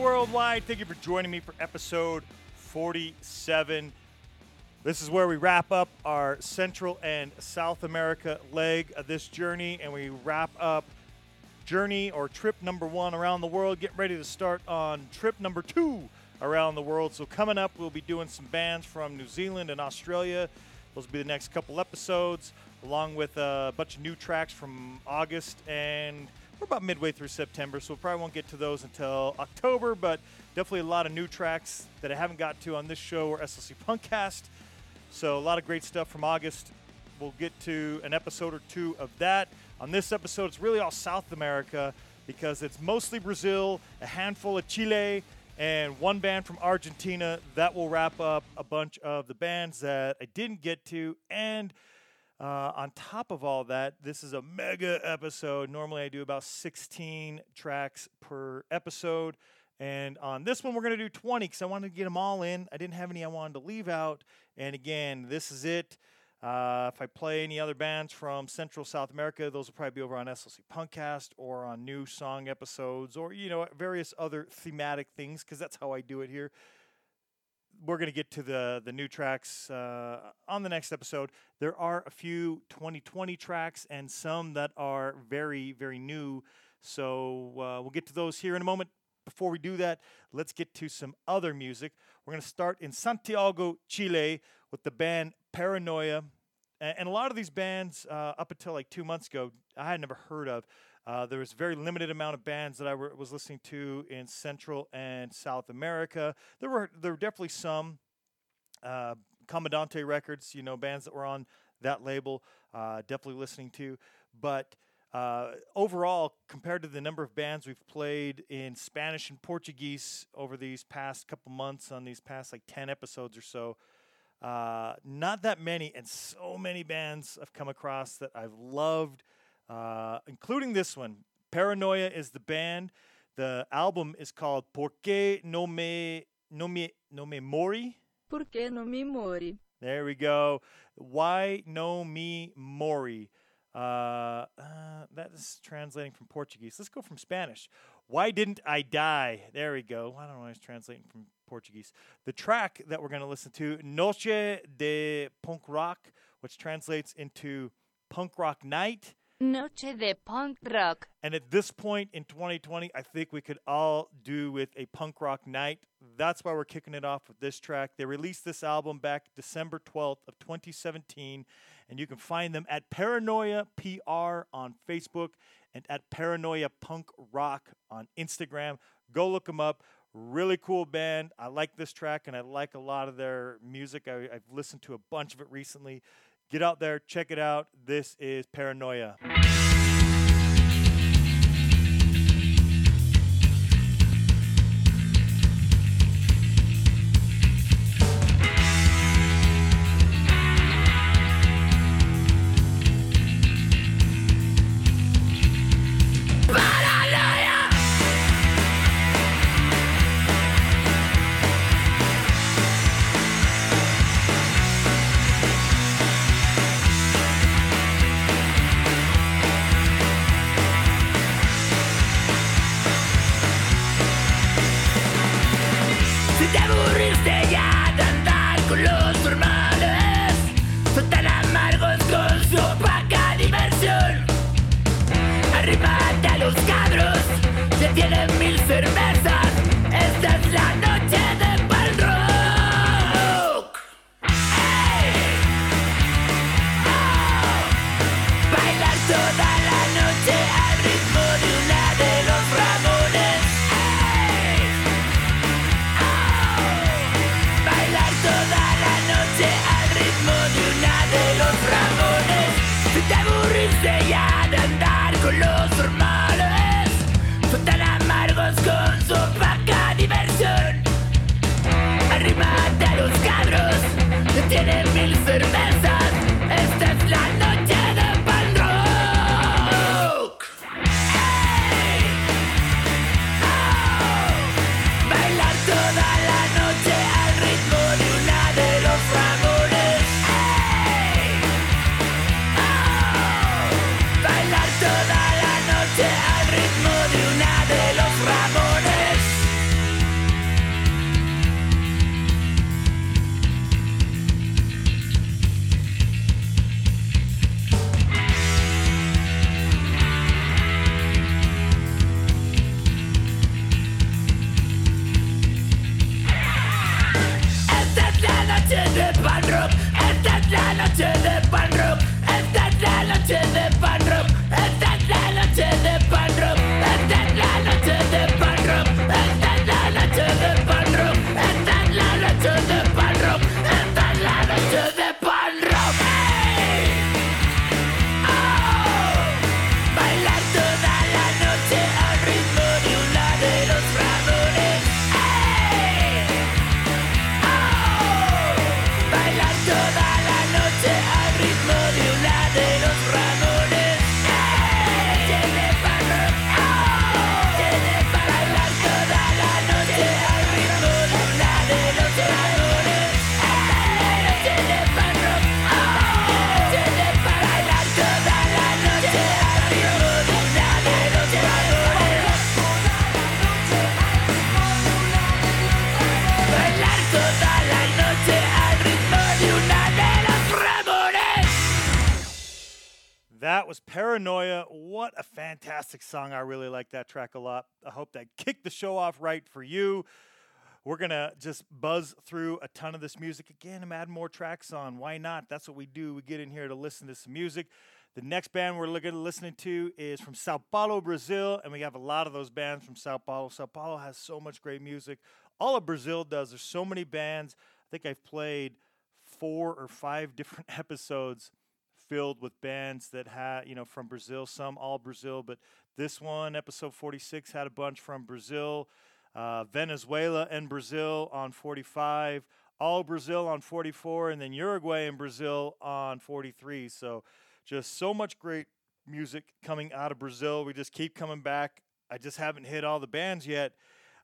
Worldwide. Thank you for joining me for episode 47. This is where we wrap up our Central and South America leg of this journey, and we wrap up journey or trip number one around the world. Getting ready to start on trip number two around the world. So, coming up, we'll be doing some bands from New Zealand and Australia. Those will be the next couple episodes, along with a bunch of new tracks from August and we're about midway through September, so we probably won't get to those until October, but definitely a lot of new tracks that I haven't got to on this show or SLC Punkcast. So a lot of great stuff from August. We'll get to an episode or two of that. On this episode, it's really all South America because it's mostly Brazil, a handful of Chile, and one band from Argentina. That will wrap up a bunch of the bands that I didn't get to. And uh, on top of all that, this is a mega episode. Normally, I do about 16 tracks per episode. And on this one, we're going to do 20 because I wanted to get them all in. I didn't have any I wanted to leave out. And again, this is it. Uh, if I play any other bands from Central South America, those will probably be over on SLC Punkcast or on new song episodes or, you know, various other thematic things because that's how I do it here we're going to get to the the new tracks uh, on the next episode. There are a few 2020 tracks and some that are very very new. So uh, we'll get to those here in a moment. Before we do that, let's get to some other music. We're going to start in Santiago, Chile, with the band Paranoia. And a lot of these bands, uh, up until like two months ago, I had never heard of. Uh, there was very limited amount of bands that I were, was listening to in Central and South America. There were there were definitely some uh, Commandante Records, you know, bands that were on that label. Uh, definitely listening to, but. Uh, overall, compared to the number of bands we've played in Spanish and Portuguese over these past couple months on these past like 10 episodes or so, uh, not that many, and so many bands I've come across that I've loved uh, including this one. Paranoia is the band. The album is called Porque no me, no me, no me mori? Porque no me mori? There we go. Why no me mori? Uh, uh, that is translating from Portuguese. Let's go from Spanish. Why didn't I die? There we go. I don't know why it's translating from Portuguese. The track that we're going to listen to, Noche de Punk Rock, which translates into Punk Rock Night. Noche de punk rock. And at this point in 2020, I think we could all do with a punk rock night. That's why we're kicking it off with this track. They released this album back December 12th of 2017, and you can find them at Paranoia PR on Facebook and at Paranoia Punk Rock on Instagram. Go look them up. Really cool band. I like this track, and I like a lot of their music. I, I've listened to a bunch of it recently. Get out there, check it out. This is Paranoia. Fantastic song. I really like that track a lot. I hope that kicked the show off right for you. We're going to just buzz through a ton of this music again and add more tracks on. Why not? That's what we do. We get in here to listen to some music. The next band we're looking listening to is from Sao Paulo, Brazil, and we have a lot of those bands from Sao Paulo. Sao Paulo has so much great music. All of Brazil does. There's so many bands. I think I've played four or five different episodes filled with bands that had, you know, from Brazil, some all Brazil, but this one, episode 46, had a bunch from Brazil, uh, Venezuela and Brazil on 45, all Brazil on 44, and then Uruguay and Brazil on 43. So just so much great music coming out of Brazil. We just keep coming back. I just haven't hit all the bands yet.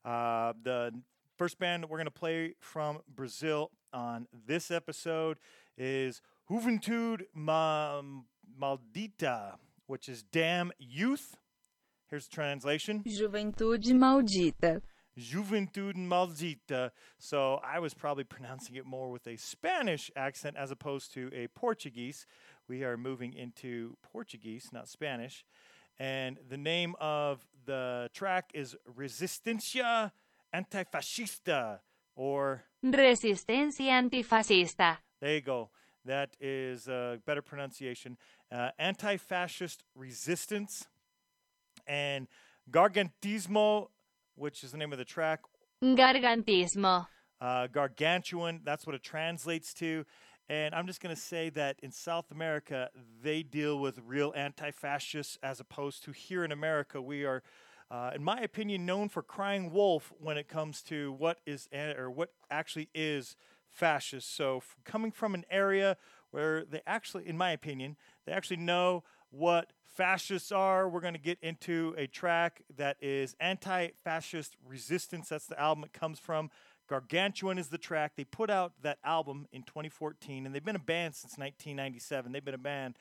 Uh, the first band we're going to play from Brazil on this episode is Juventude Ma- Maldita, which is Damn Youth. Here's the translation Juventude maldita. Juventude Maldita. So I was probably pronouncing it more with a Spanish accent as opposed to a Portuguese. We are moving into Portuguese, not Spanish. And the name of the track is Resistencia Antifascista, or Resistencia antifascista. there you go. That is a better pronunciation. Uh, Anti fascist resistance and Gargantismo, which is the name of the track, Gargantismo. uh, gargantuan. That's what it translates to. And I'm just going to say that in South America, they deal with real anti fascists as opposed to here in America, we are, uh, in my opinion, known for crying wolf when it comes to what is or what actually is fascist. So, f- coming from an area where they actually, in my opinion, they actually know what fascists are. We're going to get into a track that is anti fascist resistance. That's the album it comes from. Gargantuan is the track. They put out that album in 2014, and they've been a band since 1997. They've been a band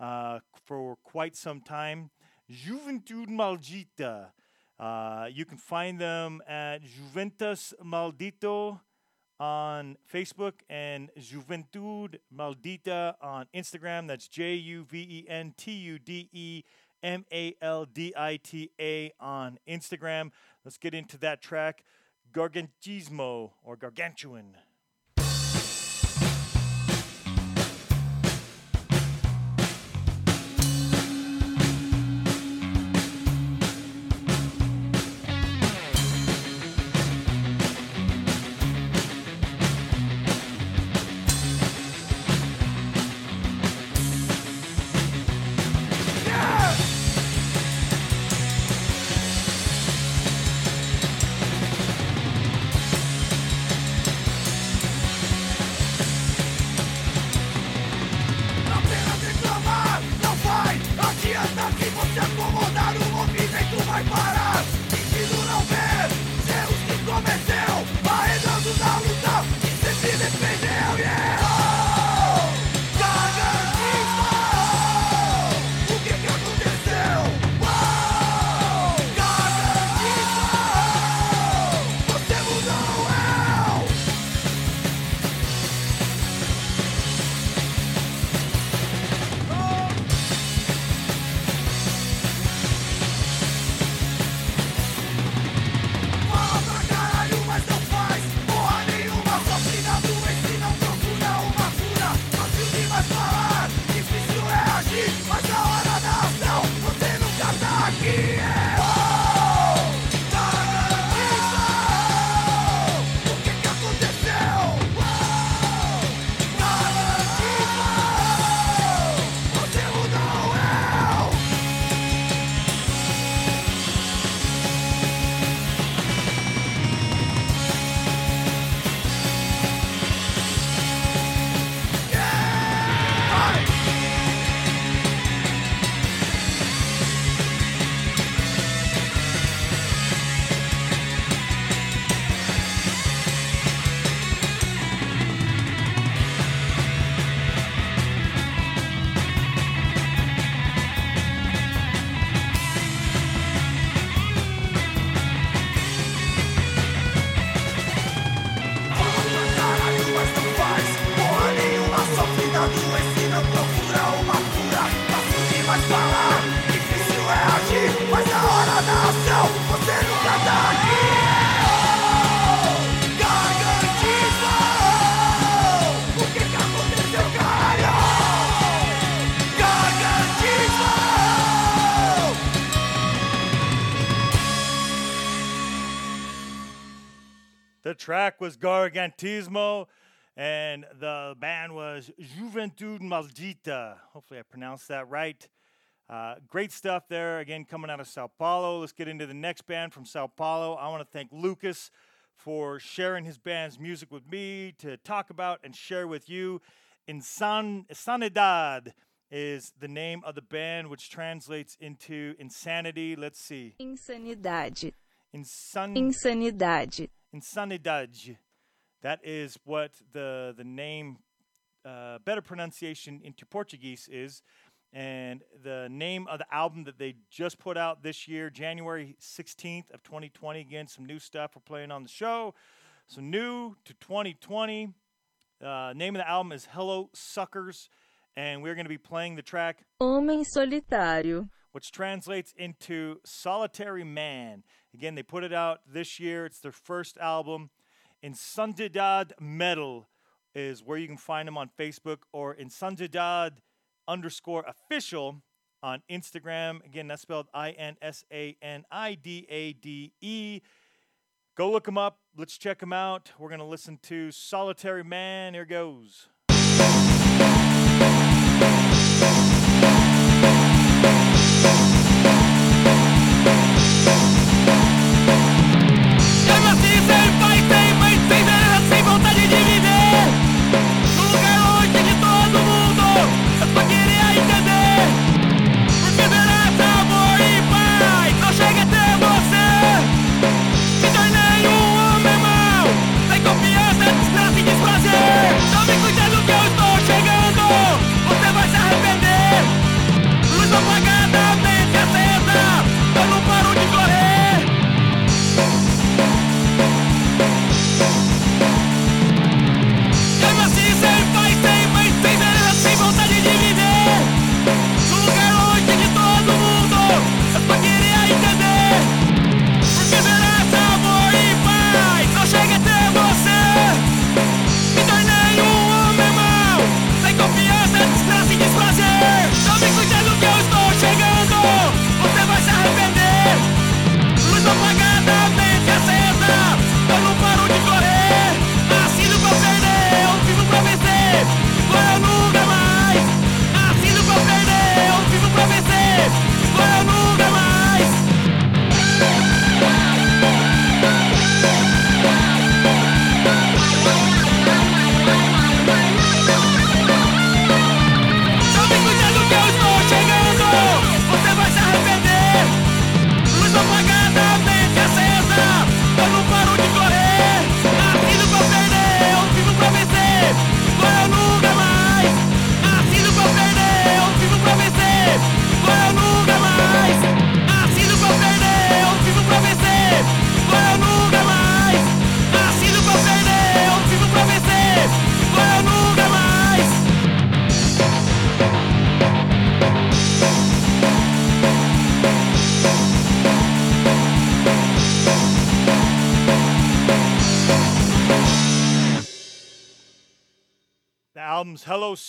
uh, for quite some time. Juventud Maldita. Uh, you can find them at Juventus Maldito on Facebook and Juventude Maldita on Instagram. That's J U V E N T U D E M A L D I T A on Instagram. Let's get into that track Gargantismo or Gargantuan. Track Gargantismo, and the band was Juventud Maldita. Hopefully, I pronounced that right. Uh, great stuff there. Again, coming out of Sao Paulo. Let's get into the next band from Sao Paulo. I want to thank Lucas for sharing his band's music with me to talk about and share with you. Insan- Insanidad is the name of the band, which translates into insanity. Let's see. Insanidade. Insan- Insanidade. Insanidade. That is what the the name, uh, better pronunciation into Portuguese is, and the name of the album that they just put out this year, January sixteenth of 2020. Again, some new stuff we're playing on the show. So new to 2020. Uh, name of the album is Hello Suckers, and we're going to be playing the track Homem solitário. which translates into Solitary Man. Again, they put it out this year. It's their first album. Insanidad Metal is where you can find them on Facebook or Insanidad underscore official on Instagram. Again, that's spelled I N S A N I D A D E. Go look them up. Let's check them out. We're going to listen to Solitary Man. Here goes.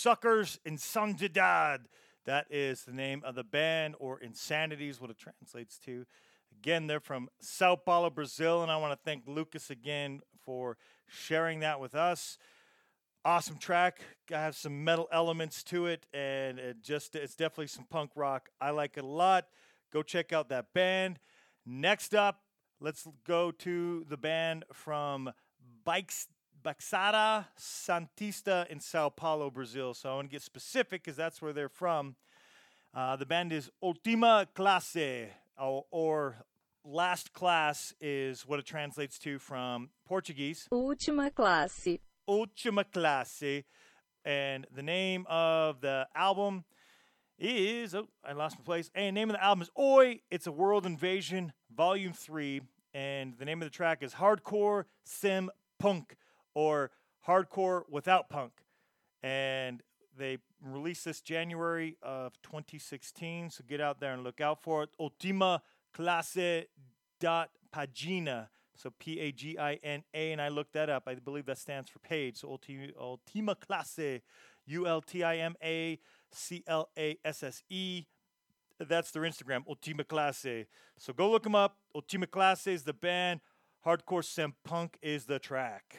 Suckers Insanidad. That is the name of the band, or Insanity is what it translates to. Again, they're from Sao Paulo, Brazil, and I want to thank Lucas again for sharing that with us. Awesome track. Got some metal elements to it, and it just it's definitely some punk rock. I like it a lot. Go check out that band. Next up, let's go to the band from Bikes Baixada Santista in Sao Paulo, Brazil. So I want to get specific because that's where they're from. Uh, the band is Ultima Classe, or, or Last Class is what it translates to from Portuguese. Última classe. Ultima Classe. And the name of the album is, oh, I lost my place. And the name of the album is Oi, It's a World Invasion, Volume 3. And the name of the track is Hardcore Sim Punk, or Hardcore Without Punk. And they released this January of 2016. So get out there and look out for it. Ultima Classe dot pagina. So P A G I N A, and I looked that up. I believe that stands for page. So Ultima, Ultima Classe, U L T I M A C L A S S E. That's their Instagram, Ultima Classe. So go look them up. Ultima Classe is the band. Hardcore Sim Punk is the track.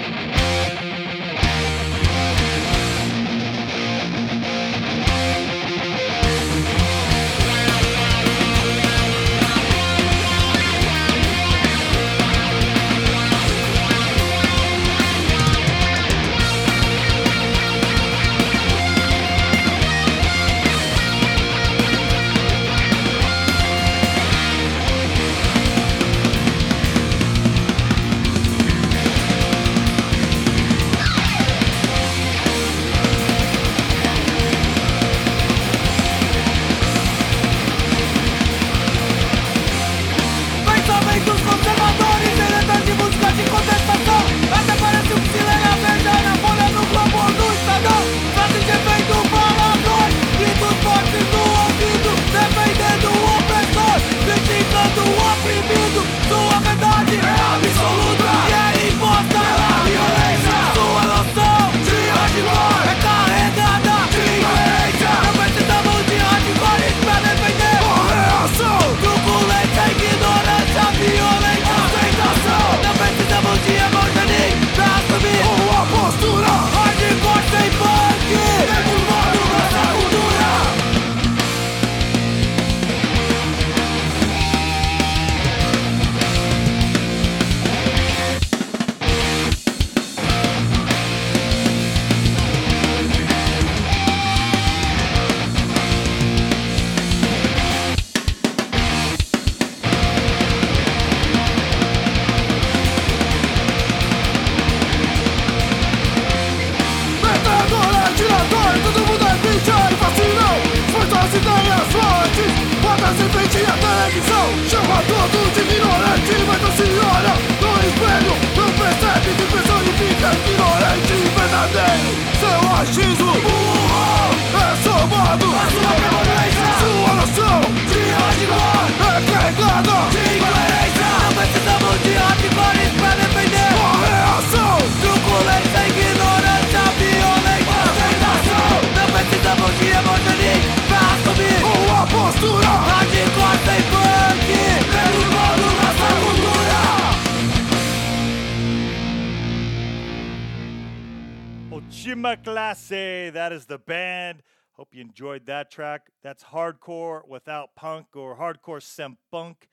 That's hardcore without punk or hardcore sem punk.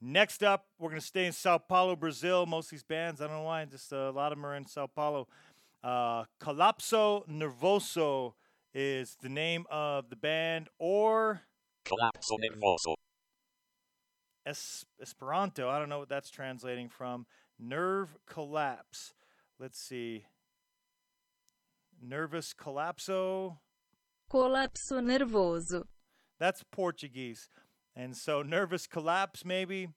Next up, we're going to stay in Sao Paulo, Brazil. Most of these bands, I don't know why, just a lot of them are in Sao Paulo. Uh, Colapso Nervoso is the name of the band, or Colapso nervoso. es- Esperanto. I don't know what that's translating from. Nerve collapse. Let's see. Nervous collapso. Colapso nervoso. That's Portuguese. And so Nervous Collapse, maybe.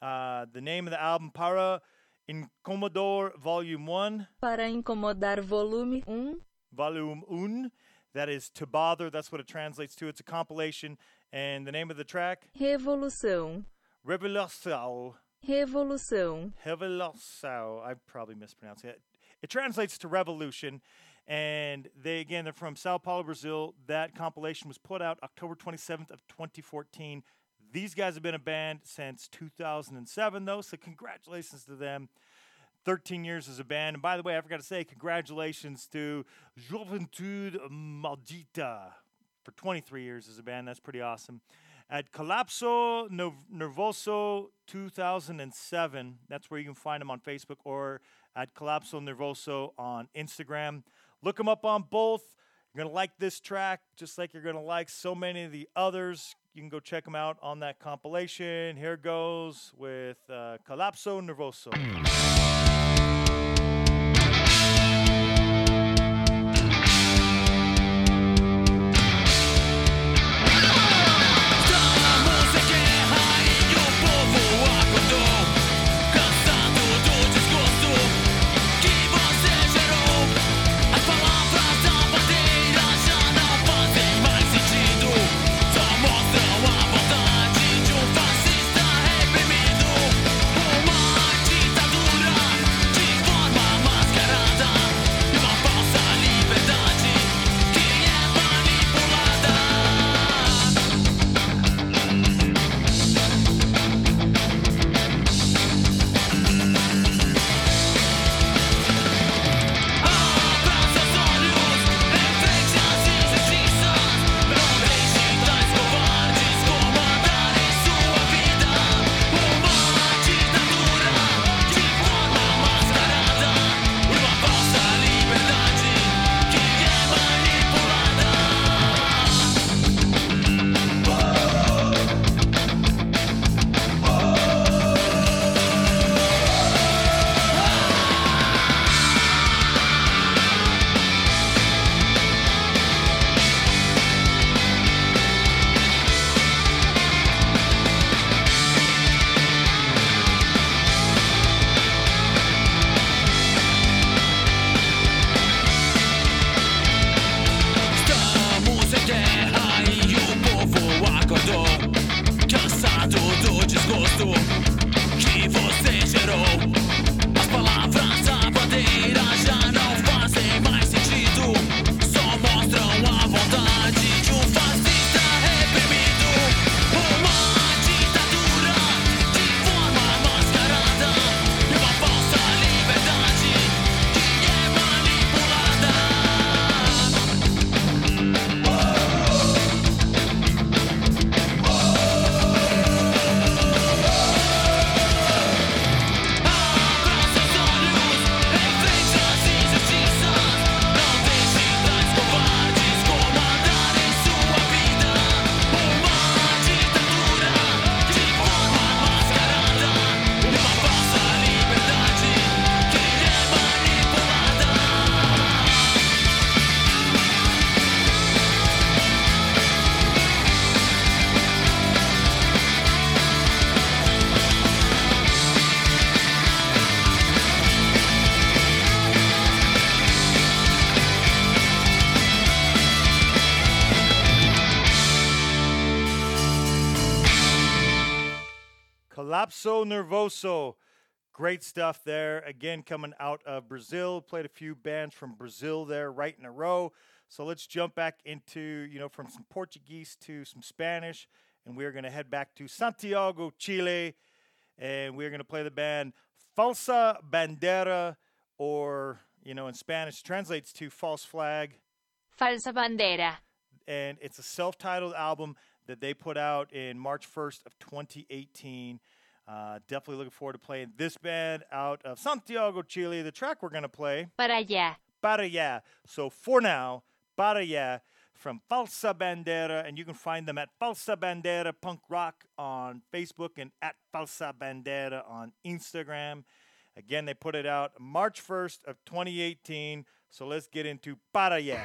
Uh, the name of the album, Para Incomodor Volume 1, Para incomodar volume 1. Volume Un. That is To Bother. That's what it translates to. It's a compilation. And the name of the track, Revolução. Revelação. Revolução. Revelação. I probably mispronounced it. It translates to revolution. And they again they're from Sao Paulo, Brazil. That compilation was put out October 27th of 2014. These guys have been a band since 2007 though, so congratulations to them. 13 years as a band. And by the way, I forgot to say congratulations to Juventude Maldita for 23 years as a band. That's pretty awesome. At Colapso Nervoso 2007, that's where you can find them on Facebook or at Colapso Nervoso on Instagram. Look them up on both. You're going to like this track just like you're going to like so many of the others. You can go check them out on that compilation. Here goes with uh, Colapso Nervoso. Colapso Nervoso. Great stuff there. Again, coming out of Brazil. Played a few bands from Brazil there right in a row. So let's jump back into, you know, from some Portuguese to some Spanish. And we're going to head back to Santiago, Chile. And we're going to play the band Falsa Bandera, or, you know, in Spanish translates to false flag Falsa bandera. and it's a self-titled album that they put out in March 1st of 2018. Uh, definitely looking forward to playing this band out of Santiago, Chile. The track we're gonna play, Para allá. Para Ya. So for now, Para Ya from Falsa Bandera, and you can find them at Falsa Bandera Punk Rock on Facebook and at Falsa Bandera on Instagram. Again, they put it out March 1st of 2018. So let's get into Para Ya.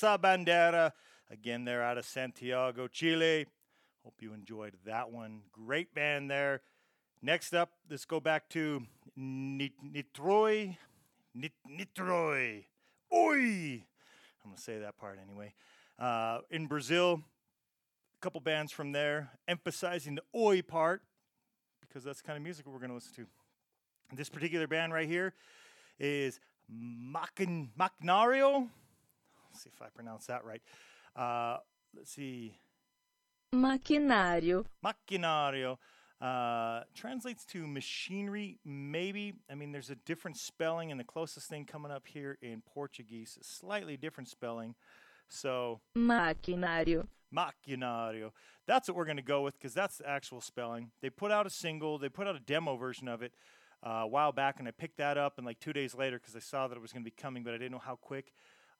Falsa Bandera. Again, they're out of Santiago, Chile. Hope you enjoyed that one. Great band there. Next up, let's go back to Nit- Nitroy. Nit- Nitroy. Oi! I'm going to say that part anyway. Uh, in Brazil, a couple bands from there emphasizing the oi part because that's the kind of music we're going to listen to. This particular band right here is Machin- Makhnario. See if I pronounce that right. Uh, let's see. Maquinário. Makhnario uh, translates to machinery, maybe. I mean, there's a different spelling, and the closest thing coming up here in Portuguese is slightly different spelling. So, Maquinário. Makhnario. That's what we're going to go with because that's the actual spelling. They put out a single, they put out a demo version of it uh, a while back, and I picked that up. And like two days later, because I saw that it was going to be coming, but I didn't know how quick,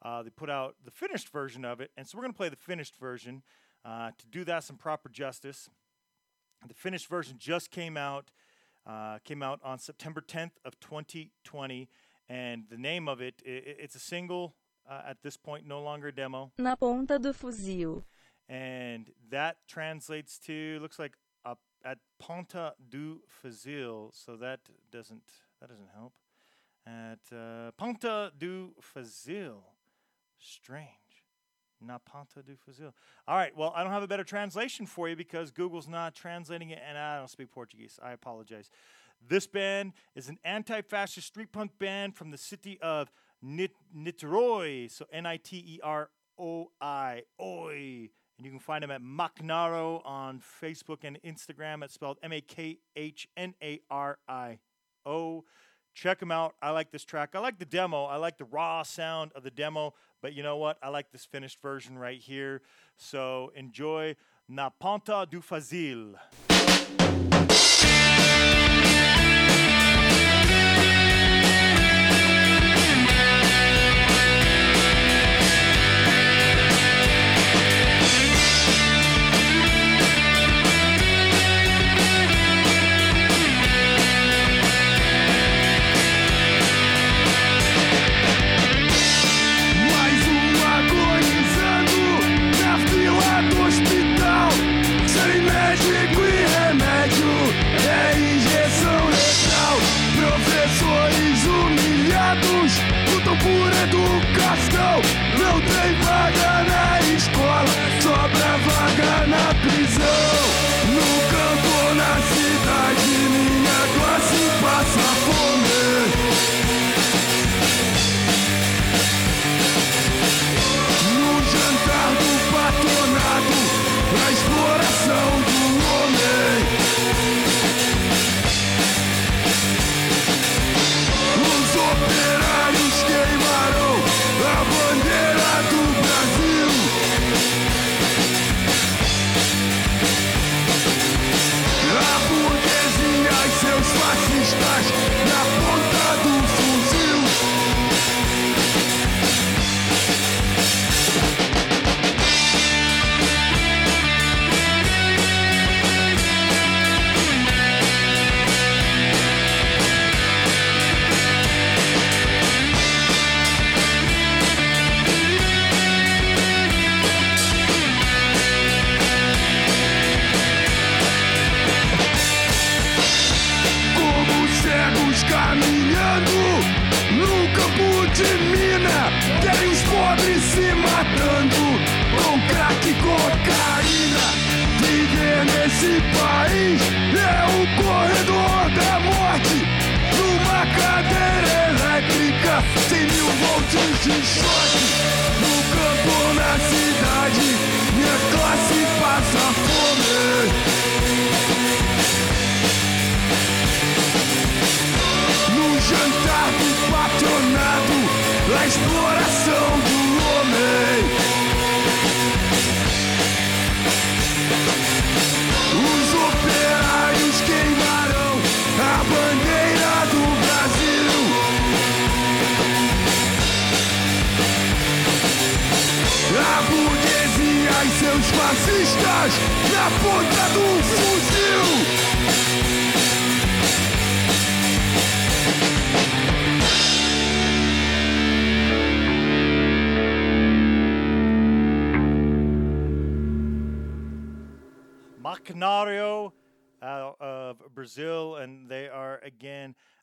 uh, they put out the finished version of it. And so we're going to play the finished version uh, to do that some proper justice. The finished version just came out, uh, came out on September 10th of 2020, and the name of it, i i- it's a single, uh, at this point, no longer a demo. Na ponta do fuzil. and that translates to looks like up at Ponta do Fuzil, So that doesn't that doesn't help. At uh, Ponta do Fazil, strange. Na Ponta do Fazil. All right. Well, I don't have a better translation for you because Google's not translating it, and I don't speak Portuguese. I apologize. This band is an anti-fascist street punk band from the city of Nit- Niterói. So N-I-T-E-R-O-I. Oi. And you can find them at Macnaro on Facebook and Instagram. It's spelled M A K H N A R I O. Check them out. I like this track. I like the demo. I like the raw sound of the demo. But you know what? I like this finished version right here. So enjoy Na Ponta do Fazil.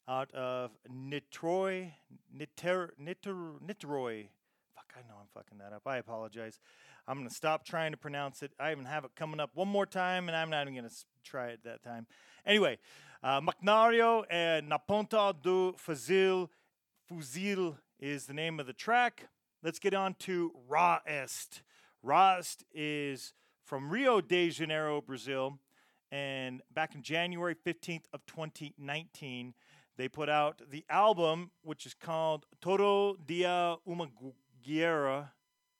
Out of Nitroy, Niter, Niter, Niterói. Fuck, I know I'm fucking that up. I apologize. I'm gonna stop trying to pronounce it. I even have it coming up one more time, and I'm not even gonna try it that time. Anyway, uh, Makhnario and Naponta do Fuzil. Fuzil is the name of the track. Let's get on to Rawest. Ra Est is from Rio de Janeiro, Brazil. And back in January 15th of 2019, they put out the album, which is called Todo Dia Uma Guerra.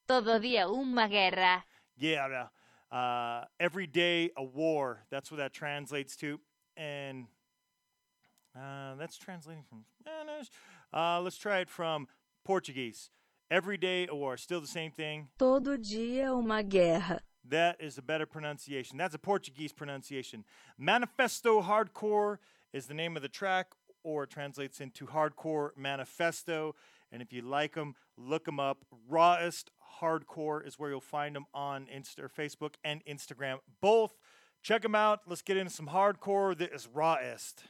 Todo día una guerra. Guerra. Uh, every day a war. That's what that translates to. And uh, that's translating from Spanish. Uh, let's try it from Portuguese. Every day a war. Still the same thing. Todo dia uma guerra. That is a better pronunciation. That's a Portuguese pronunciation. Manifesto Hardcore is the name of the track, or it translates into Hardcore Manifesto. And if you like them, look them up. Rawest Hardcore is where you'll find them on Insta or Facebook and Instagram, both. Check them out. Let's get into some hardcore. that is Rawest.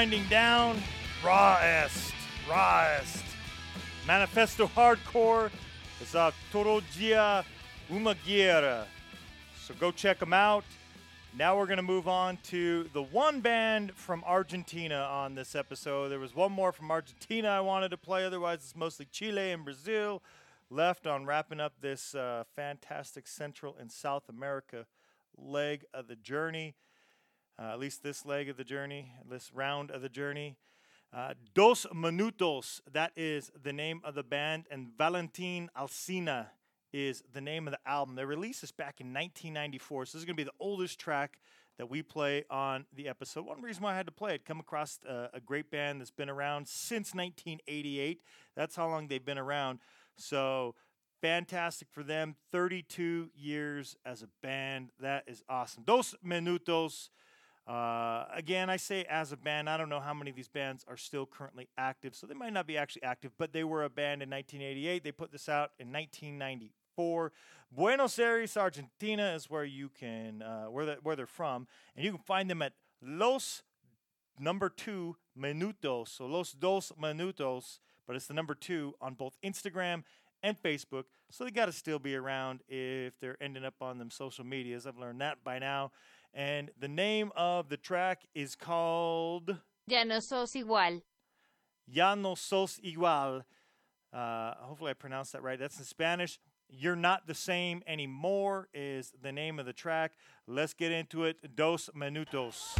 Winding down, rawest, rawest. Manifesto Hardcore is uh, Torogia Umagira. So go check them out. Now we're going to move on to the one band from Argentina on this episode. There was one more from Argentina I wanted to play, otherwise, it's mostly Chile and Brazil left on wrapping up this uh, fantastic Central and South America leg of the journey. Uh, at least this leg of the journey, this round of the journey. Uh, Dos Minutos, that is the name of the band, and Valentin Alsina is the name of the album. They released this back in 1994, so this is going to be the oldest track that we play on the episode. One reason why I had to play it, come across uh, a great band that's been around since 1988. That's how long they've been around. So fantastic for them. 32 years as a band. That is awesome. Dos Minutos. Uh, again, I say as a band. I don't know how many of these bands are still currently active, so they might not be actually active, but they were a band in 1988. They put this out in 1994. Buenos Aires, Argentina is where you can uh, where where they're from, and you can find them at Los number two minutos. So Los dos minutos, but it's the number two on both Instagram and Facebook. So they got to still be around if they're ending up on them social medias. I've learned that by now. And the name of the track is called Ya no sos igual. Ya no sos igual. Uh, hopefully, I pronounced that right. That's in Spanish. You're not the same anymore is the name of the track. Let's get into it. Dos minutos.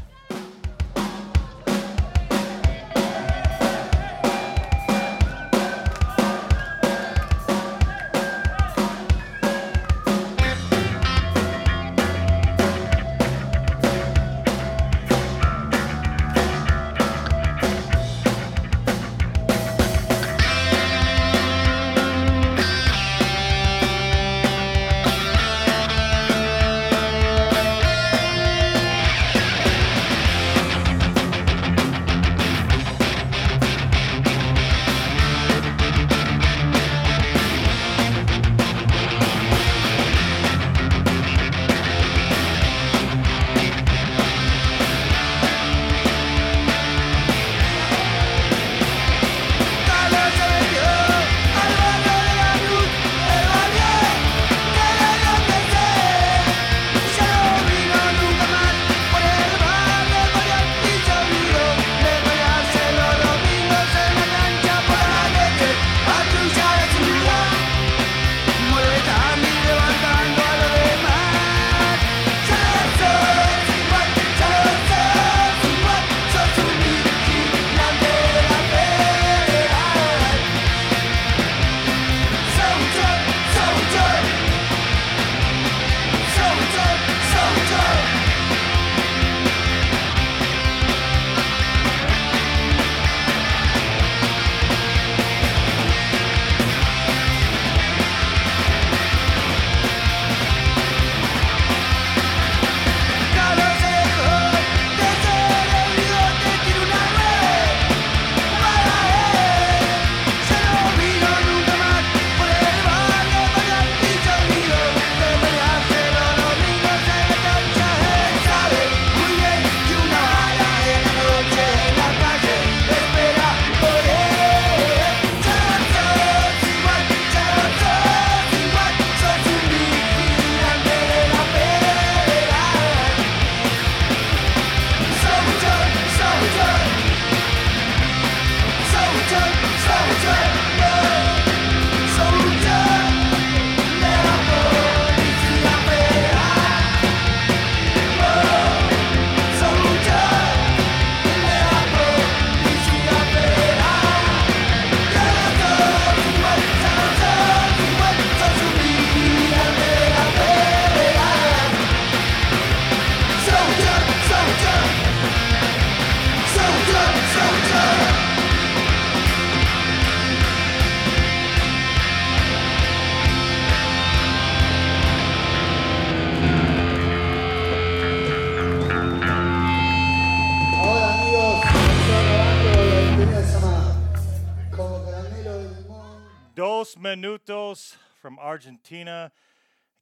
Argentina.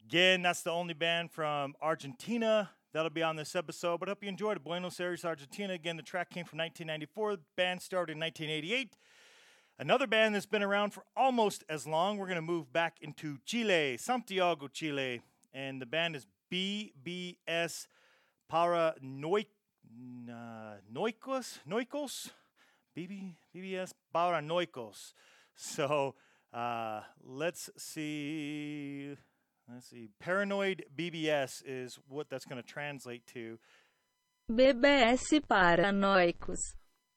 Again, that's the only band from Argentina that'll be on this episode. But I hope you enjoyed. Buenos Aires, Argentina. Again, the track came from 1994. The band started in 1988. Another band that's been around for almost as long. We're going to move back into Chile, Santiago, Chile. And the band is BBS Paranoicos. Noicos? Noicos? BB, BBS Paranoicos. So uh, let's see. Let's see. Paranoid BBS is what that's going to translate to. BBS Paranoicos.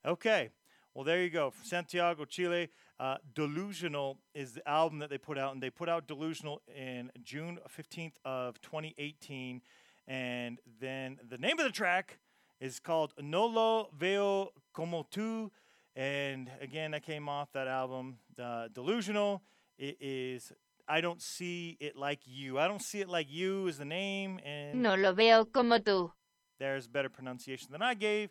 Okay. Well, there you go. From Santiago, Chile. Uh, Delusional is the album that they put out, and they put out Delusional in June 15th of 2018. And then the name of the track is called No Lo Veo Como Tu. And again, that came off that album, uh, Delusional. It is I Don't See It Like You. I Don't See It Like You is the name. And No lo veo como tú. there's better pronunciation than I gave.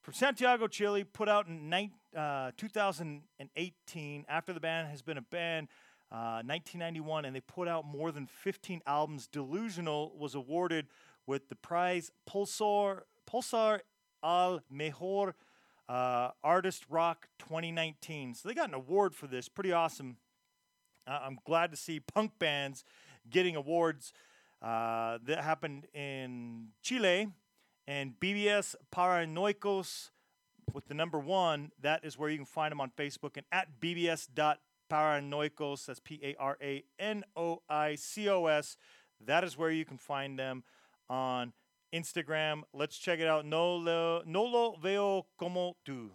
From Santiago, Chile, put out in nine, uh, 2018 after the band has been a band uh, 1991, and they put out more than 15 albums. Delusional was awarded with the prize Pulsar Pulsar al Mejor uh, Artist Rock 2019. So they got an award for this. Pretty awesome. Uh, I'm glad to see punk bands getting awards. Uh, that happened in Chile, and BBS Paranoicos with the number one. That is where you can find them on Facebook and at bbs.paranoicos. That's P A R A N O I C O S. That is where you can find them on Instagram. Let's check it out. No lo, no lo veo como tú.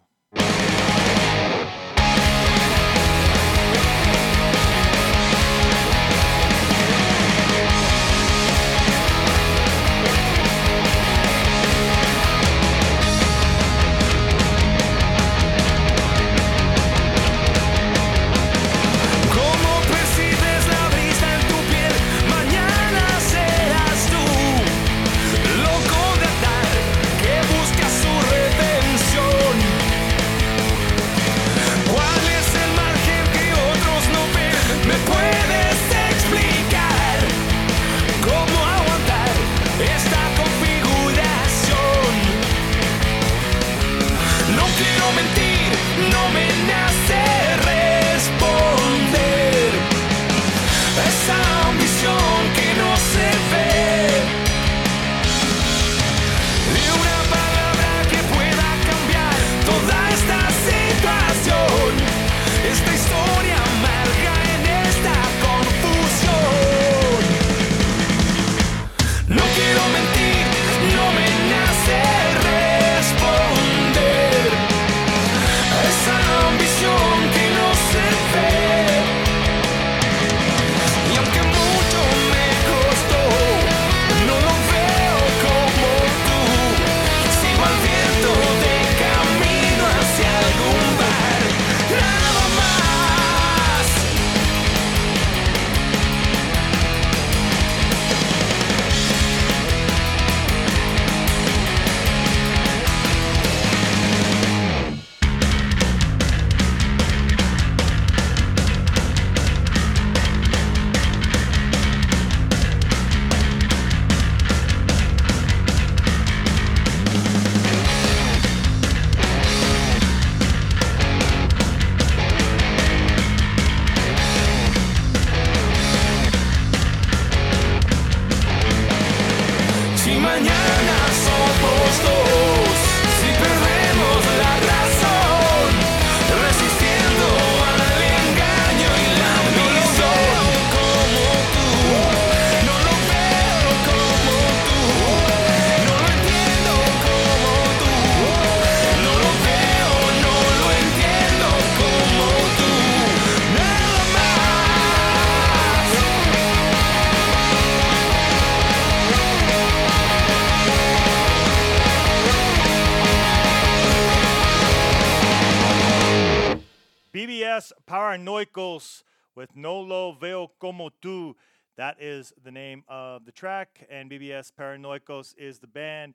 Paranoicos with No Lo Veo Como Tu. That is the name of the track, and BBS Paranoicos is the band.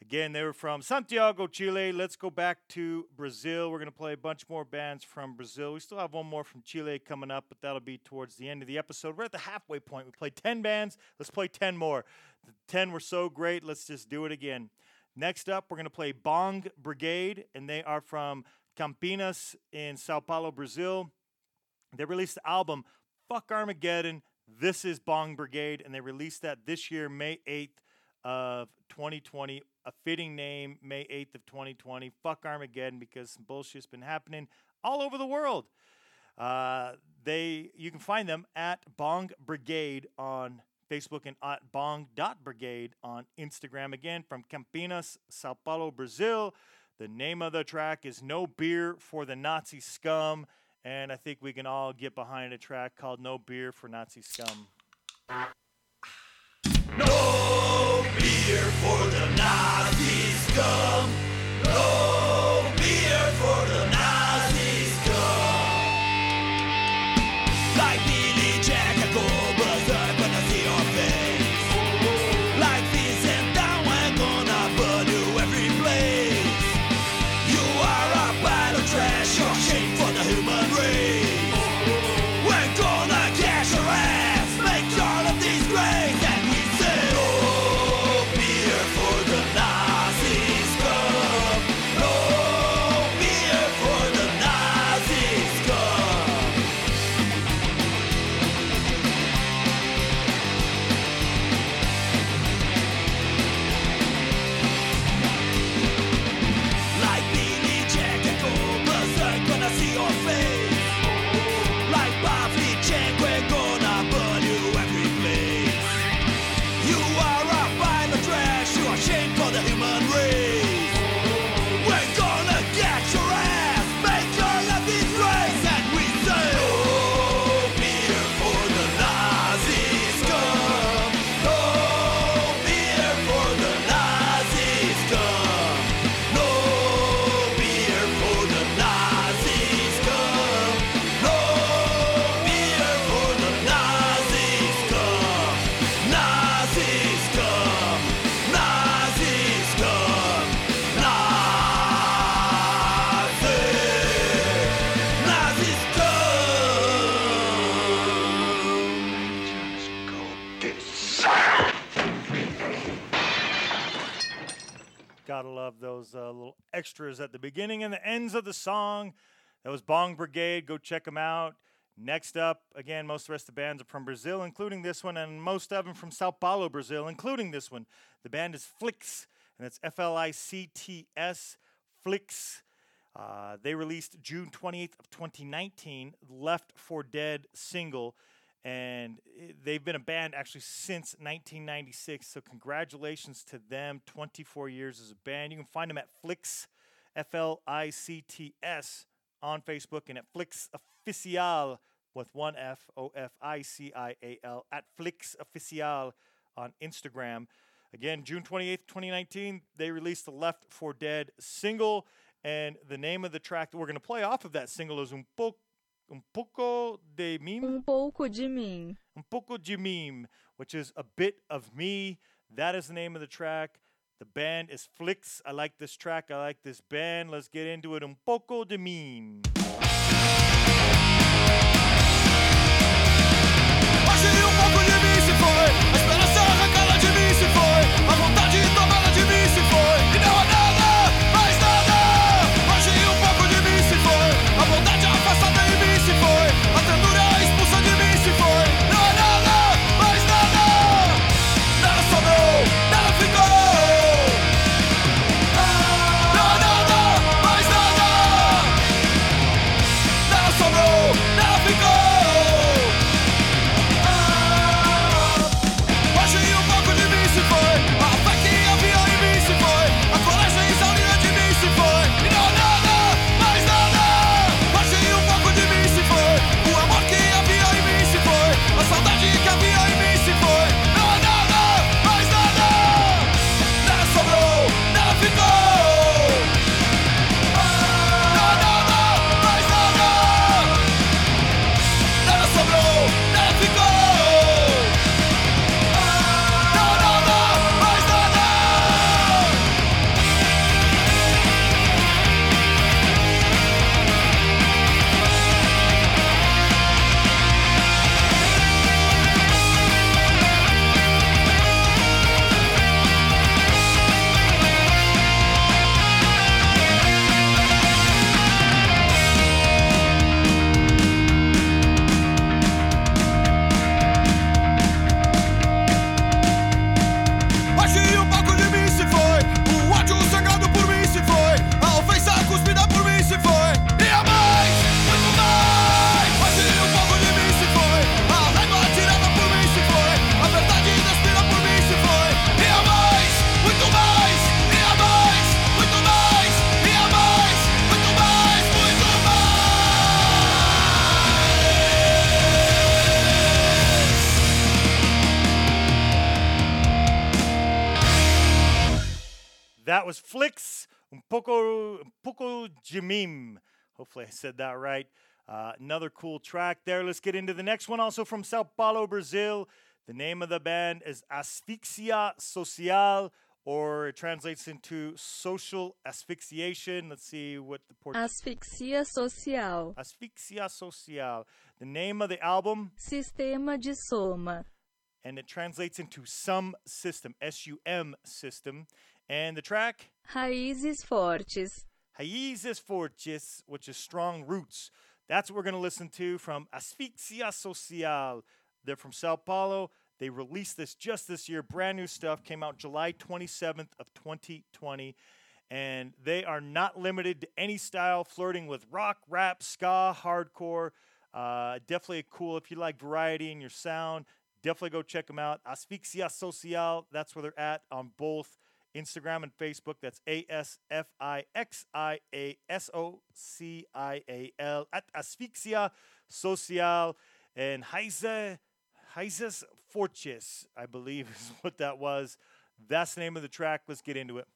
Again, they were from Santiago, Chile. Let's go back to Brazil. We're going to play a bunch more bands from Brazil. We still have one more from Chile coming up, but that'll be towards the end of the episode. We're at the halfway point. We played 10 bands. Let's play 10 more. The 10 were so great. Let's just do it again. Next up, we're going to play Bong Brigade, and they are from Campinas in Sao Paulo, Brazil. They released the album Fuck Armageddon. This is Bong Brigade, and they released that this year, May 8th of 2020. A fitting name, May 8th of 2020. Fuck Armageddon because some bullshit's been happening all over the world. Uh, they you can find them at Bong Brigade on Facebook and at bong.brigade on Instagram. Again, from Campinas, Sao Paulo, Brazil. The name of the track is No Beer for the Nazi Scum. And I think we can all get behind a track called No Beer for Nazi Scum. No beer for the Nazi scum. No beer for the extras at the beginning and the ends of the song. That was Bong Brigade. Go check them out. Next up, again, most of the rest of the bands are from Brazil, including this one, and most of them from Sao Paulo, Brazil, including this one. The band is Flicts, and it's F L I C T S, Flicts. Uh, they released June 28th of 2019, Left for Dead single, and they've been a band actually since 1996. So congratulations to them, 24 years as a band. You can find them at Flicts, F L I C T S, on Facebook and at Flicts Official with one F O F I C I A L at Flicts Official on Instagram. Again, June 28th, 2019, they released the Left for Dead single. And the name of the track that we're going to play off of that single is Un, po- un Poco de Mim. Um pouco de mim. Un Poco de Mim, which is a bit of me. That is the name of the track. The band is Flicts. I like this track. I like this band. Let's get into it. Un Poco de Mim. Hoje Hopefully I said that right. Uh, another cool track there. Let's get into the next one, also from Sao Paulo, Brazil. The name of the band is Asfixia Social, or it translates into social asphyxiation. Let's see what the port- Asfixia social. Asfixia Social. The name of the album, Sistema de soma. and it translates into some system, S U M system. And the track, Raízes fortes. Raízes Fortes, which is strong roots. That's what we're going to listen to from Asfixia Social. They're from Sao Paulo. They released this just this year. Brand new stuff came out July 27th of 2020. And they are not limited to any style, flirting with rock, rap, ska, hardcore. Uh, definitely cool if you like variety in your sound. Definitely go check them out. Asfixia Social. That's where they're at on both Instagram and Facebook. That's A S F I X I A S O C I A L at Asfixia Social and Heise Heises Fortes, I believe is what that was. That's the name of the track. Let's get into it.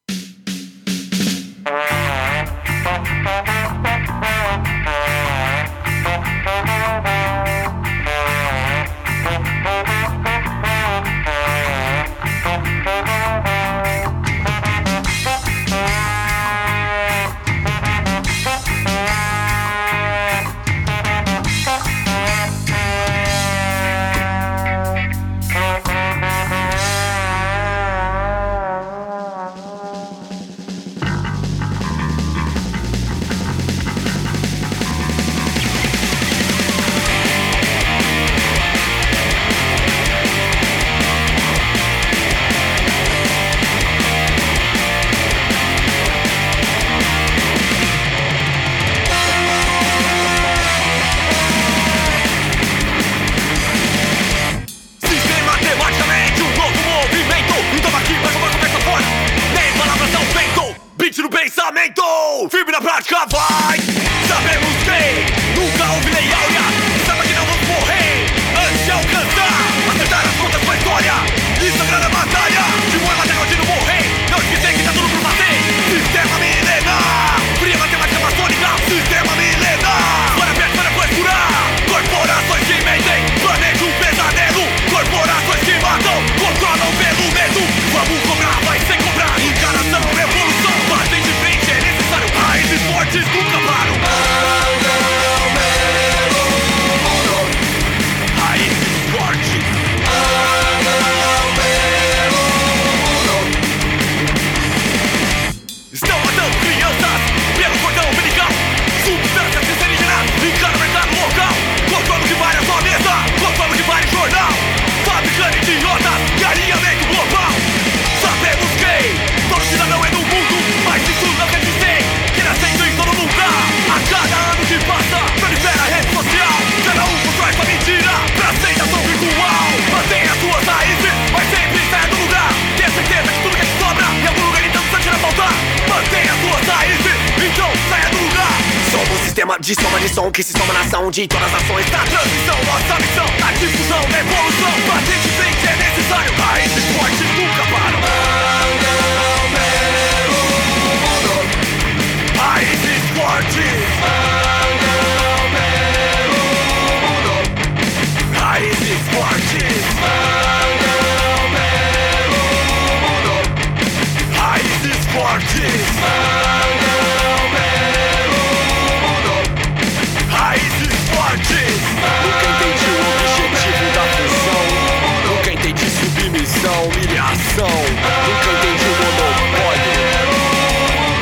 O.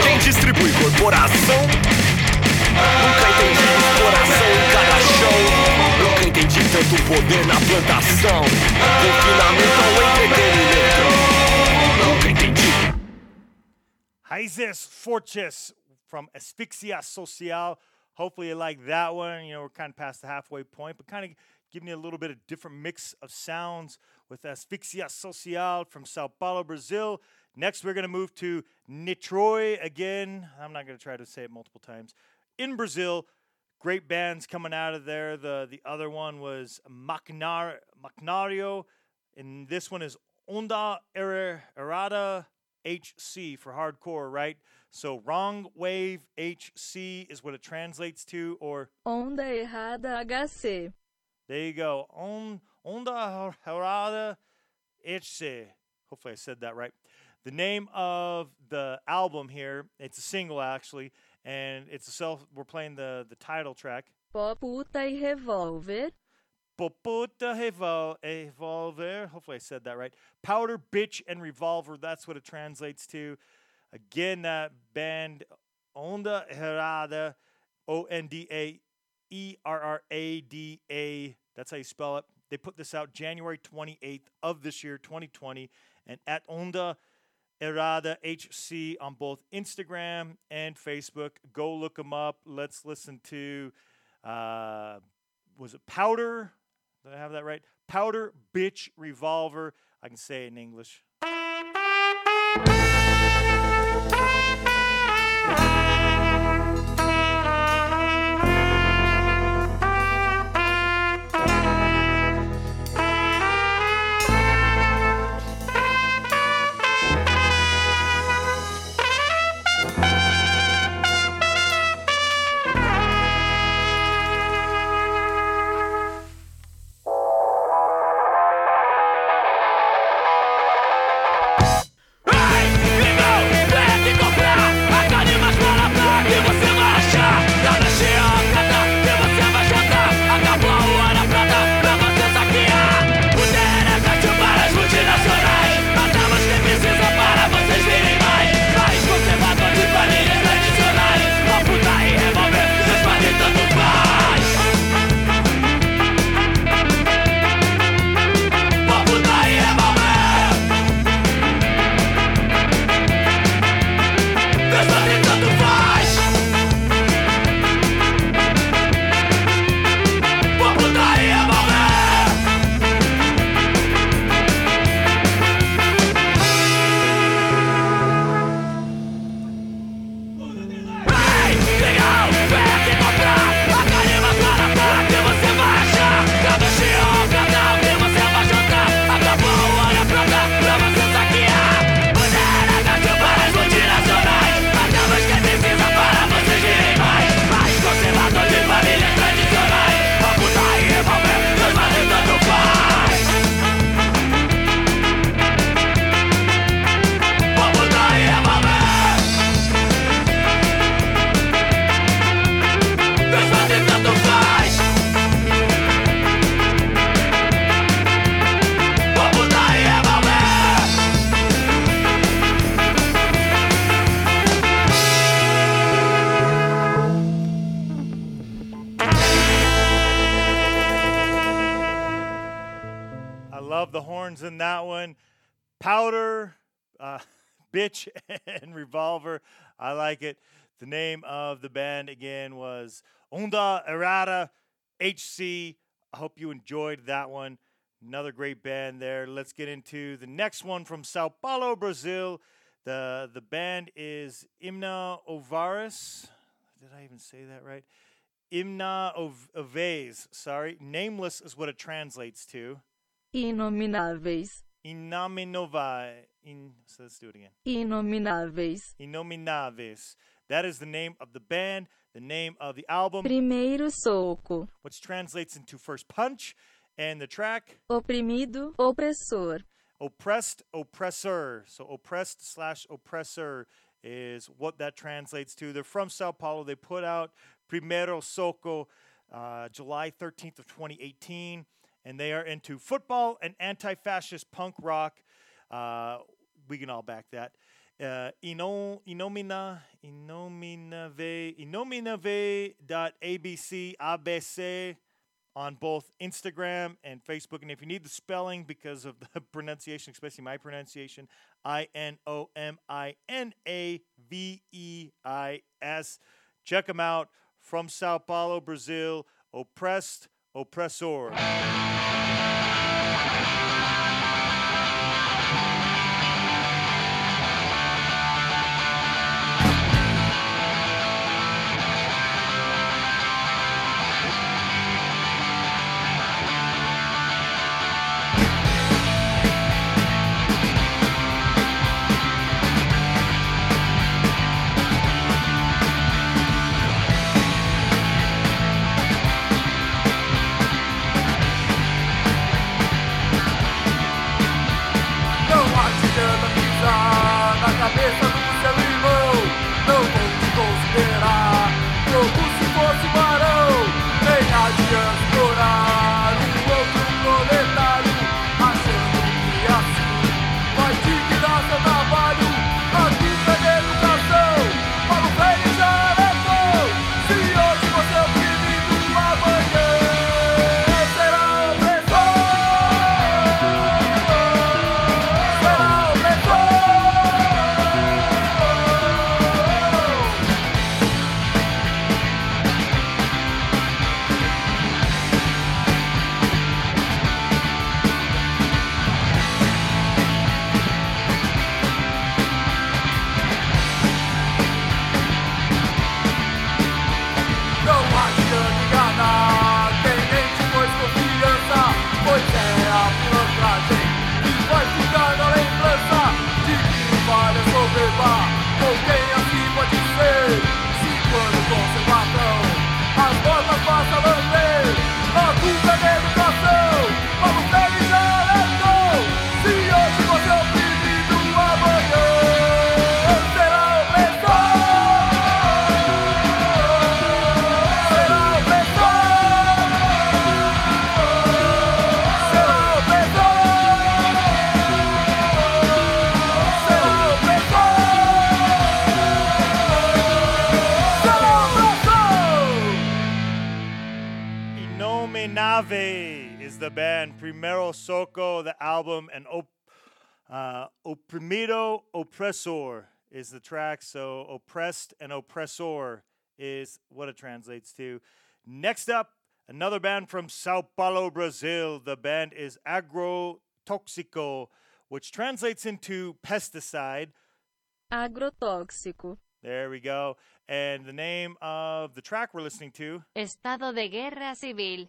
Quem distribui corporação? Nunca entendi exploração em cada. Nunca entendi tanto poder na plantação. Confinamento ao entretenimento. Nunca entendi. Raízes Fortes from Asfixia Social. Hopefully you like that one. You know, we're kind of past the halfway point, but kind of giving you a little bit of different mix of sounds with Asfixia Social from Sao Paulo, Brazil. Next, we're going to move to Nitroy again. I'm not going to try to say it multiple times. In Brazil, great bands coming out of there. The the other one was Macnar- Makhnario, and this one is Onda Era- Errada HC for hardcore, right? So wrong wave HC is what it translates to, or Onda errada HC. there you go. On Onda Errada HC. Hopefully I said that right. The name of the album here, it's a single actually, and it's a self we're playing the the title track. Pó puta e revólver. Poputa Revol- Revolver. Hopefully I said that right. Powder, Bitch, and Revolver. That's what it translates to. Again, that band Onda Errada, O N D A E R R A D A. That's how you spell it. They put this out January 28th of this year, 2020, and at Onda Errada HC on both Instagram and Facebook. Go look them up. Let's listen to, uh, was it Powder? Did I have that right? Powder Bitch Revolver. I can say it in English. Was Onda Errada HC. I hope you enjoyed that one. Another great band there. Let's get into the next one from Sao Paulo, Brazil. The the band is Imna Ovaris. Did I even say that right? Imna Oves. Sorry, nameless is what it translates to. Inomináveis. Inaminavi. In, so let's do it again. Inomináveis. Inominaves. That is the name of the band, the name of the album, Primeiro soco. which translates into first punch, and the track Oprimido, opressor. oppressed, oppressor. So oppressed slash oppressor is what that translates to. They're from Sao Paulo. They put out Primero Soco uh, July 13th of 2018, and they are into football and anti-fascist punk rock. Uh, we can all back that. Uh, ino, inomina, inominave, inominave.abc, ABC on both Instagram and Facebook. And if you need the spelling because of the pronunciation, especially my pronunciation, I N O M I N A V E I S. Check them out from Sao Paulo, Brazil. Oppressed, oppressor. Inominave is the band. Primero Soco, the album, and op- uh, Oprimido Opressor is the track. So oppressed and oppressor is what it translates to. Next up, another band from Sao Paulo, Brazil. The band is Agrotoxico, which translates into pesticide. Agrotóxico. There we go. And the name of the track we're listening to Estado de guerra civil.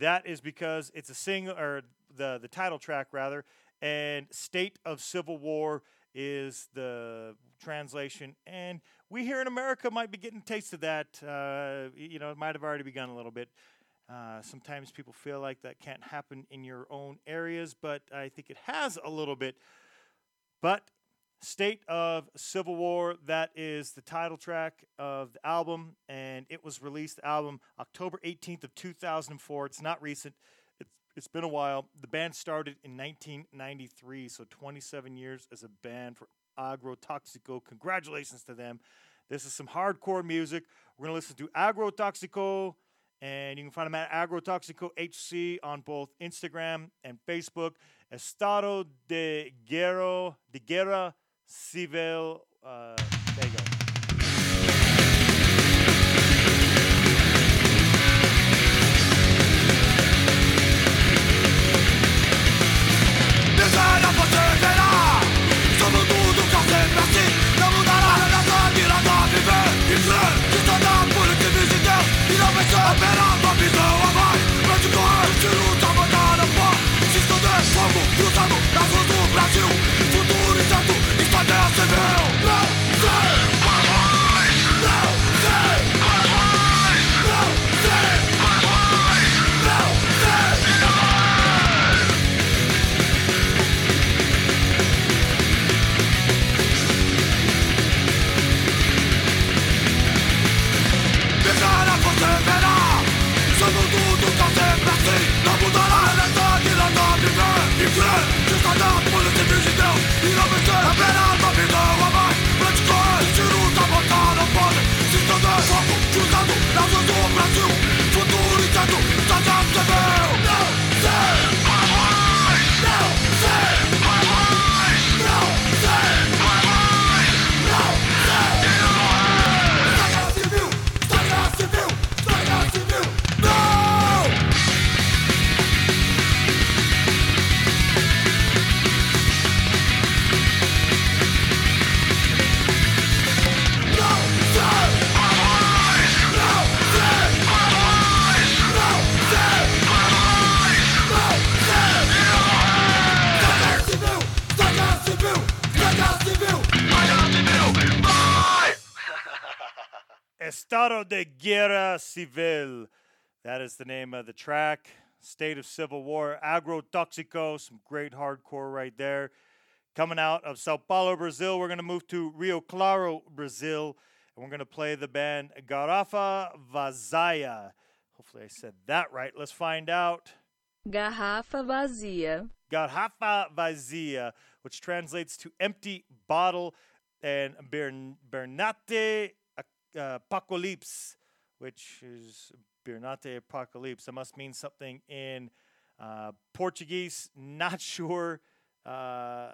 That is because it's a single, or the the title track rather, and "State of Civil War" is the translation. And we here in America might be getting a taste of that. Uh, you know, it might have already begun a little bit. Uh, sometimes people feel like that can't happen in your own areas, but I think it has a little bit. But State of Civil War, that is the title track of the album, and it was released, album, October 18th of 2004. It's not recent. It's, it's been a while. The band started in 1993, so 27 years as a band for Agrotoxico. Congratulations to them. This is some hardcore music. We're to listen to Agrotoxico, and you can find them at Agrotoxico HC on both Instagram and Facebook. Estado de Guerra, de Guerra Civil. Uh, there you go. Civil, no, Guerra Civil. That is the name of the track. State of Civil War. Agrotoxico. Some great hardcore right there. Coming out of Sao Paulo, Brazil, we're going to move to Rio Claro, Brazil, and we're going to play the band Garrafa Vazia. Hopefully, I said that right. Let's find out. Garrafa vazia. Garrafa Vazia, which translates to empty bottle, and Bern- Bernate uh, Apocalypse, which is Bernate Apocalypse. That must mean something in uh, Portuguese. Not sure. Uh,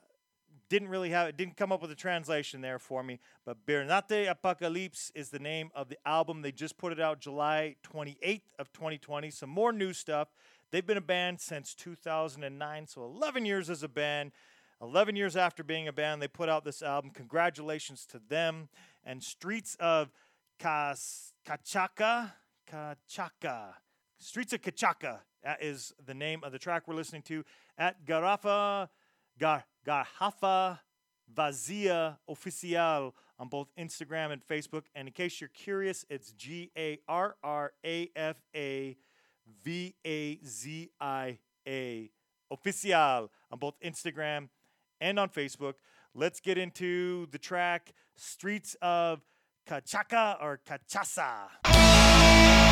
didn't really have it didn't come up with a translation there for me but bernate apocalypse is the name of the album they just put it out july 28th of 2020 some more new stuff they've been a band since 2009 so 11 years as a band 11 years after being a band they put out this album congratulations to them and streets of Cas- Cachaca Cachaca Streets of Cachaca that is the name of the track we're listening to at Garafa, Gar- Garrafa Vazia Oficial on both Instagram and Facebook. And in case you're curious, it's G A R R A F A V A Z I A Oficial on both Instagram and on Facebook. Let's get into the track Streets of Cachaca or Cachaça.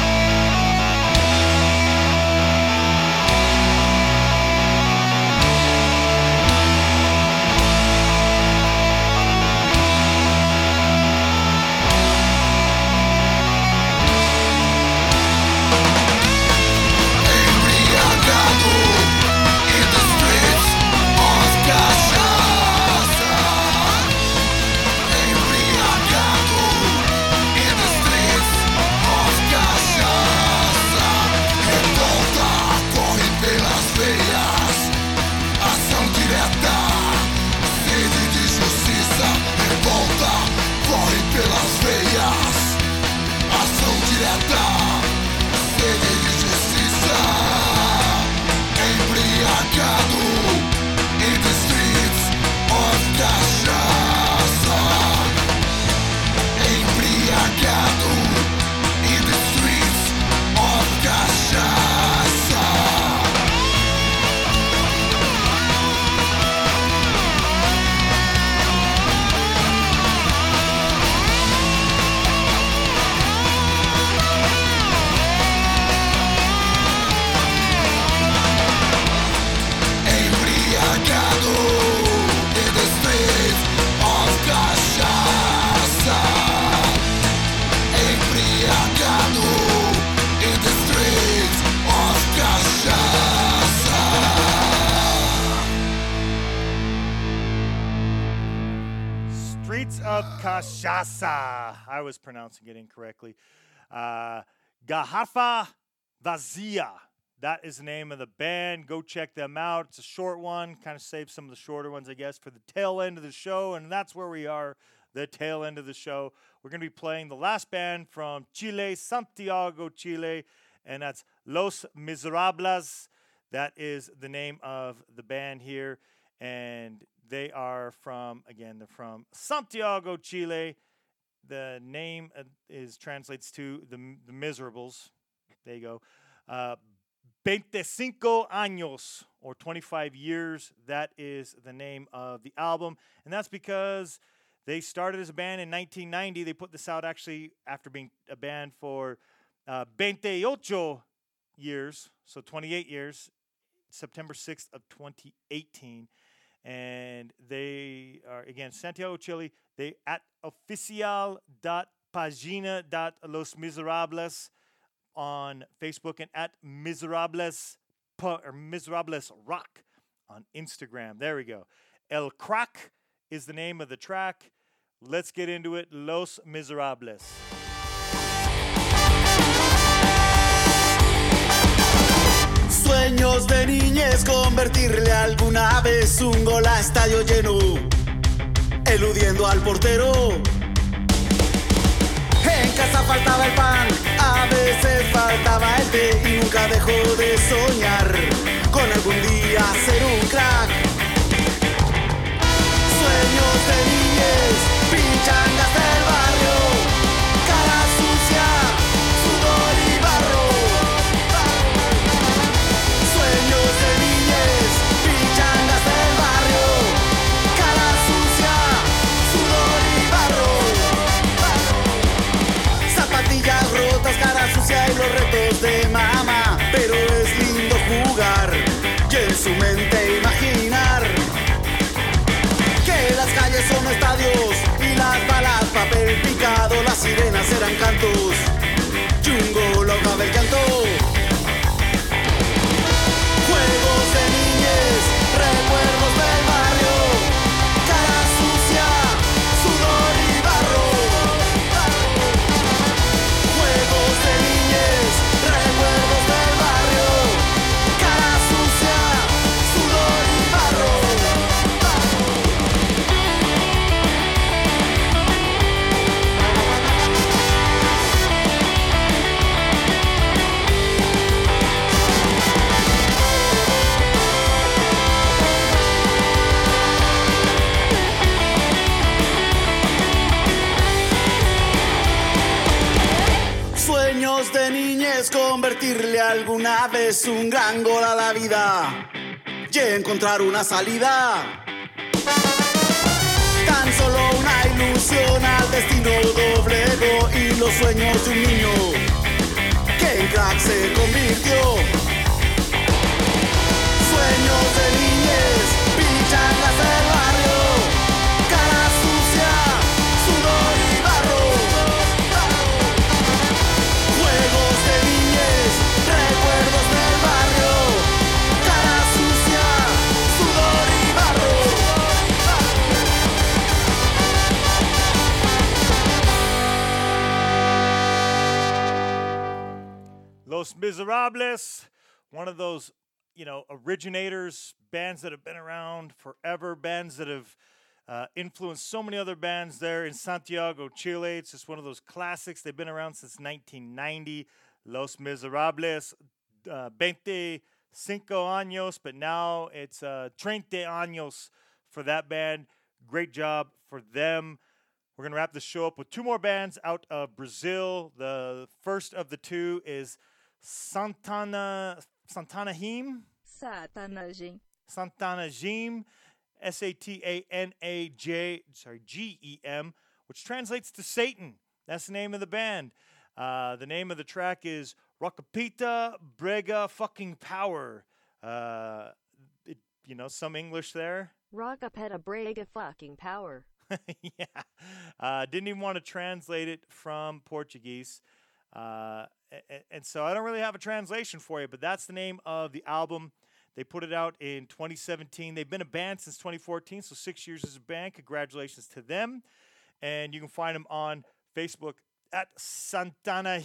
It. Uh, Garrafa Vazia. That is the name of the band. Go check them out. It's a short one. Kind of save some of the shorter ones, I guess, for the tail end of the show. And that's where we are, the tail end of the show. We're going to be playing the last band from Chile, Santiago, Chile. And that's Los Miserables. That is the name of the band here. And they are from, again, they're from Santiago, Chile. The name uh, is translates to the, the Miserables. There you go. Uh, 25 años, or 25 years. That is the name of the album. And that's because they started as a band in 1990. They put this out actually after being a band for uh, 28 years, so 28 years, September 6th of 2018. And they are, again, Santiago, Chile. They at oficial.pagina.los miserables on Facebook and at miserables or miserables rock on Instagram. There we go. El Crack is the name of the track. Let's get into it. Los Miserables. Convertirle alguna vez un gol a estadio lleno, eludiendo al portero. En casa faltaba el pan, a veces faltaba el té y nunca dejó de soñar con algún día ser un crack. Sueños de niñez, pinchangas del mama, pero es lindo jugar y en su mente imaginar que las calles son estadios y las balas papel picado, las sirenas eran cantos y un gol alguna vez un gran gol a la vida y encontrar una salida. Tan solo una ilusión al destino doblegó y los sueños de un niño que en crack se convirtió. Sueños Los Miserables, one of those, you know, originators, bands that have been around forever, bands that have uh, influenced so many other bands there in Santiago, Chile. It's just one of those classics. They've been around since 1990. Los Miserables, uh, 25 años, but now it's uh, 30 años for that band. Great job for them. We're going to wrap the show up with two more bands out of Brazil. The first of the two is Santana Santana Him. Satanagem. Santana Jim, S A T A N A J, sorry, G E M, which translates to Satan. That's the name of the band. Uh, the name of the track is Rockapita Brega Fucking Power. Uh, it, you know, some English there. Rockapeta Brega fucking power. yeah. Uh, didn't even want to translate it from Portuguese. Uh, and so I don't really have a translation for you, but that's the name of the album. They put it out in 2017. They've been a band since 2014, so six years as a band. Congratulations to them. And you can find them on Facebook at Santana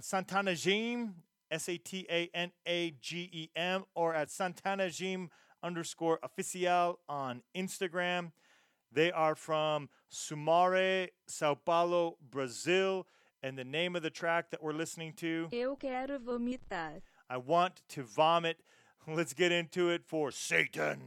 Santana Jim, S A T A N A G E M, or at Santana Jim underscore official on Instagram. They are from Sumare, Sao Paulo, Brazil. And the name of the track that we're listening to, Eu quero vomitar. I Want to Vomit. Let's get into it for Satan.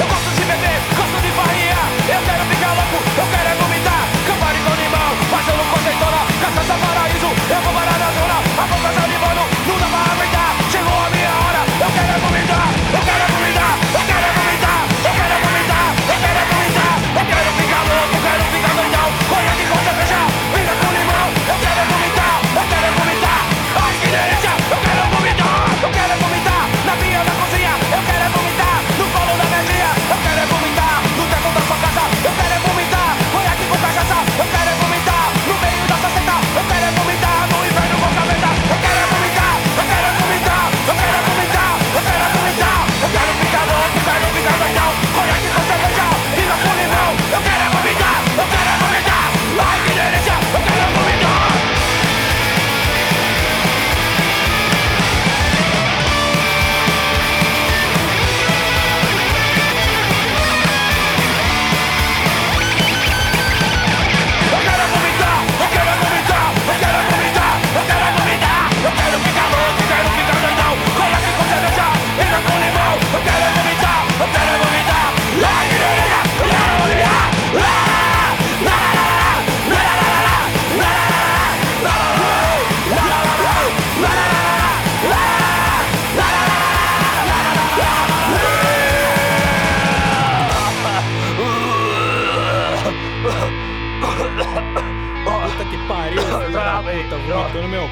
Eu gosto de beber, gosto de farinha Eu quero ficar louco, eu quero é vomitar Campari com limão, mas eu não conceitona Cachaça paraíso, eu vou parar na zona A boca tá limando, não dá pra aguentar Chegou a minha hora, eu quero é vomitar Eu quero é vomitar,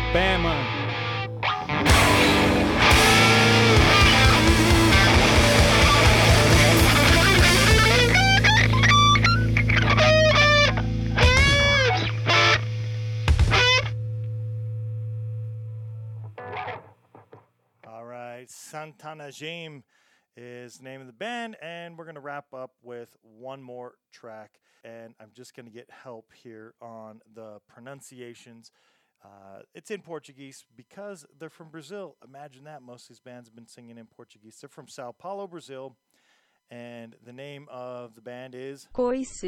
Alabama. Santana Jim is name of the band, and we're gonna wrap up with one more track. And I'm just gonna get help here on the pronunciations uh, it's in Portuguese because they're from Brazil. Imagine that. Most of these bands have been singing in Portuguese. They're from Sao Paulo, Brazil, and the name of the band is Coice.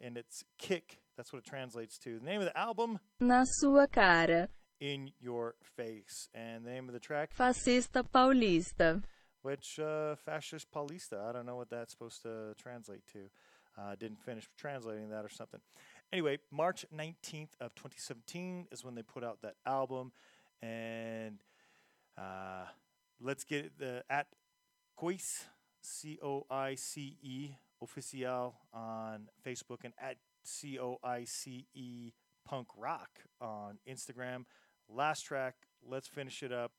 and it's Kick. That's what it translates to. The name of the album, Na sua cara. In Your Face, and the name of the track, Fascista paulista. which uh, Fascist Paulista. I don't know what that's supposed to translate to. Uh, didn't finish translating that or something. Anyway, March 19th of 2017 is when they put out that album, and uh, let's get the at Coice C O I C E official on Facebook and at C O I C E Punk Rock on Instagram. Last track. Let's finish it up.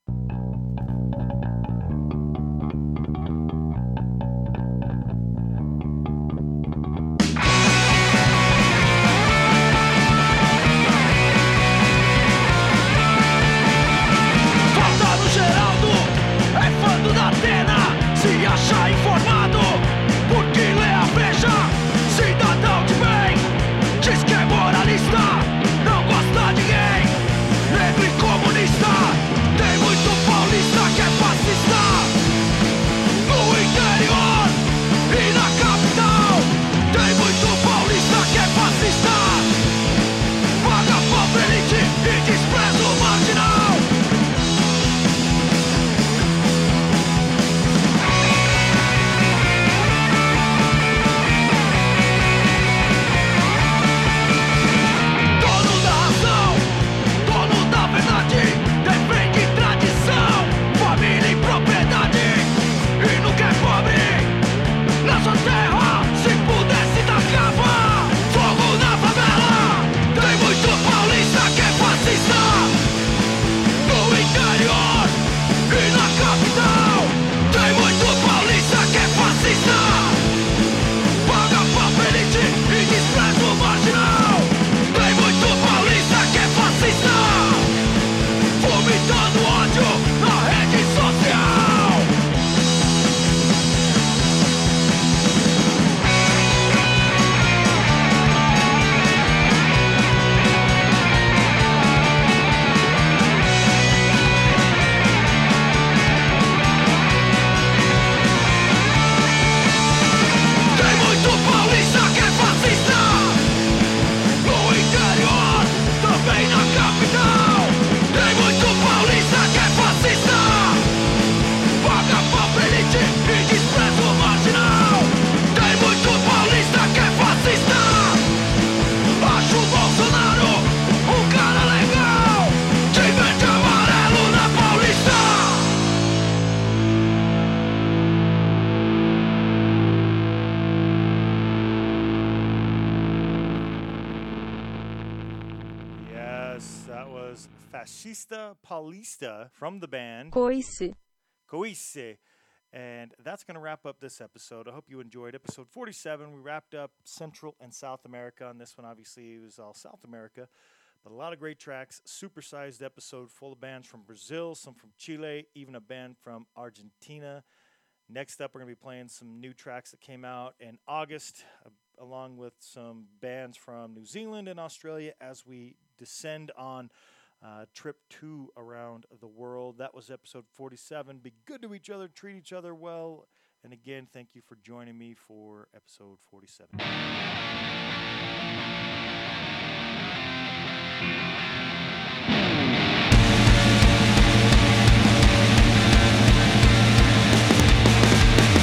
That's going to wrap up this episode. I hope you enjoyed episode 47. We wrapped up Central and South America. On this one, obviously, it was all South America. But a lot of great tracks. Supersized episode full of bands from Brazil, some from Chile, even a band from Argentina. Next up, we're going to be playing some new tracks that came out in August, uh, along with some bands from New Zealand and Australia as we descend on uh, trip two around the world. That was episode 47. Be good to each other, treat each other well. And again, thank you for joining me for episode 47.